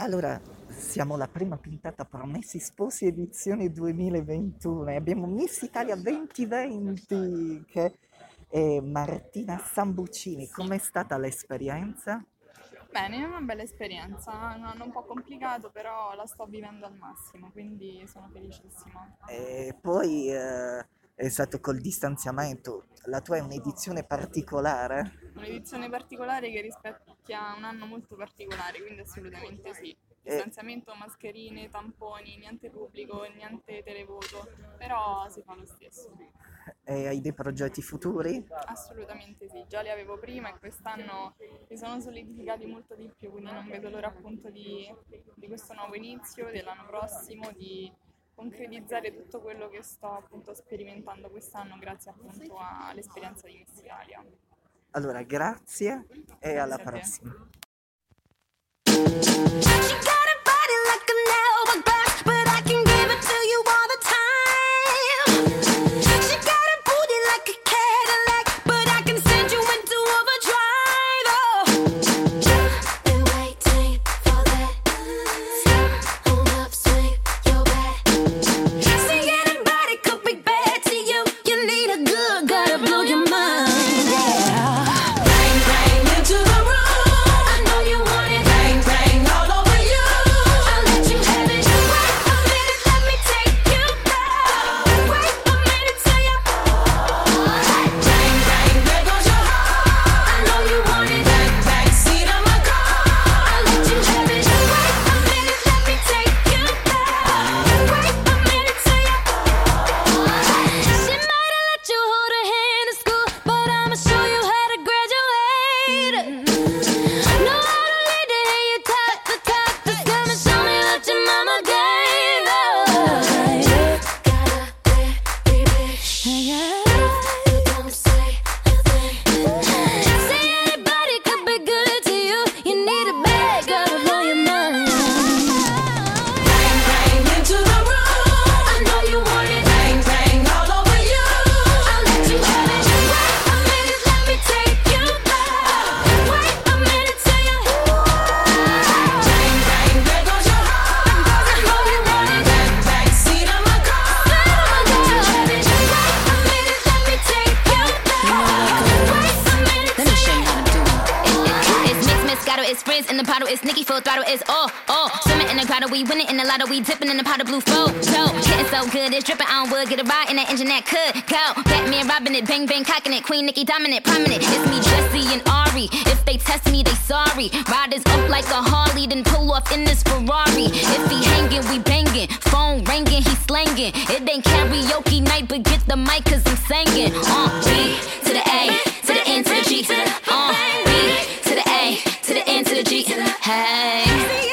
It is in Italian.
Allora, siamo la prima puntata Promessi Sposi edizione 2021 e abbiamo Miss Italia 2020 che è Martina Sambuccini. Com'è stata l'esperienza? Bene, è una bella esperienza, un anno un po' complicato, però la sto vivendo al massimo, quindi sono felicissima. E poi eh, è stato col distanziamento, la tua è un'edizione particolare? Un'edizione particolare che rispecchia un anno molto particolare, quindi assolutamente sì. Distanziamento, mascherine, tamponi, niente pubblico, niente televoto, però si fa lo stesso. E hai dei progetti futuri? Assolutamente sì, già li avevo prima e quest'anno mi sono solidificati molto di più, quindi non vedo l'ora appunto di, di questo nuovo inizio, dell'anno prossimo, di concretizzare tutto quello che sto appunto sperimentando quest'anno grazie appunto all'esperienza di Miss Italia. Allora, grazie e alla prossima. It's Frizz in the bottle, it's Nicki full throttle, it's all, all. Swimming in the grotto, we winning in the lotto, we dipping in the pot of blue flow. So, getting so good, it's dripping on wood, get a ride in that engine that could go. Batman robbing it, bang bang cocking it, Queen Nicki dominant, prominent. It's me, Jesse and Ari. If they test me, they sorry. Riders up like a Harley, then pull off in this Ferrari. If he hanging, we banging. Phone ringing, he slanging. It ain't karaoke night, but get the mic, cause I'm singing. Uh, Hey.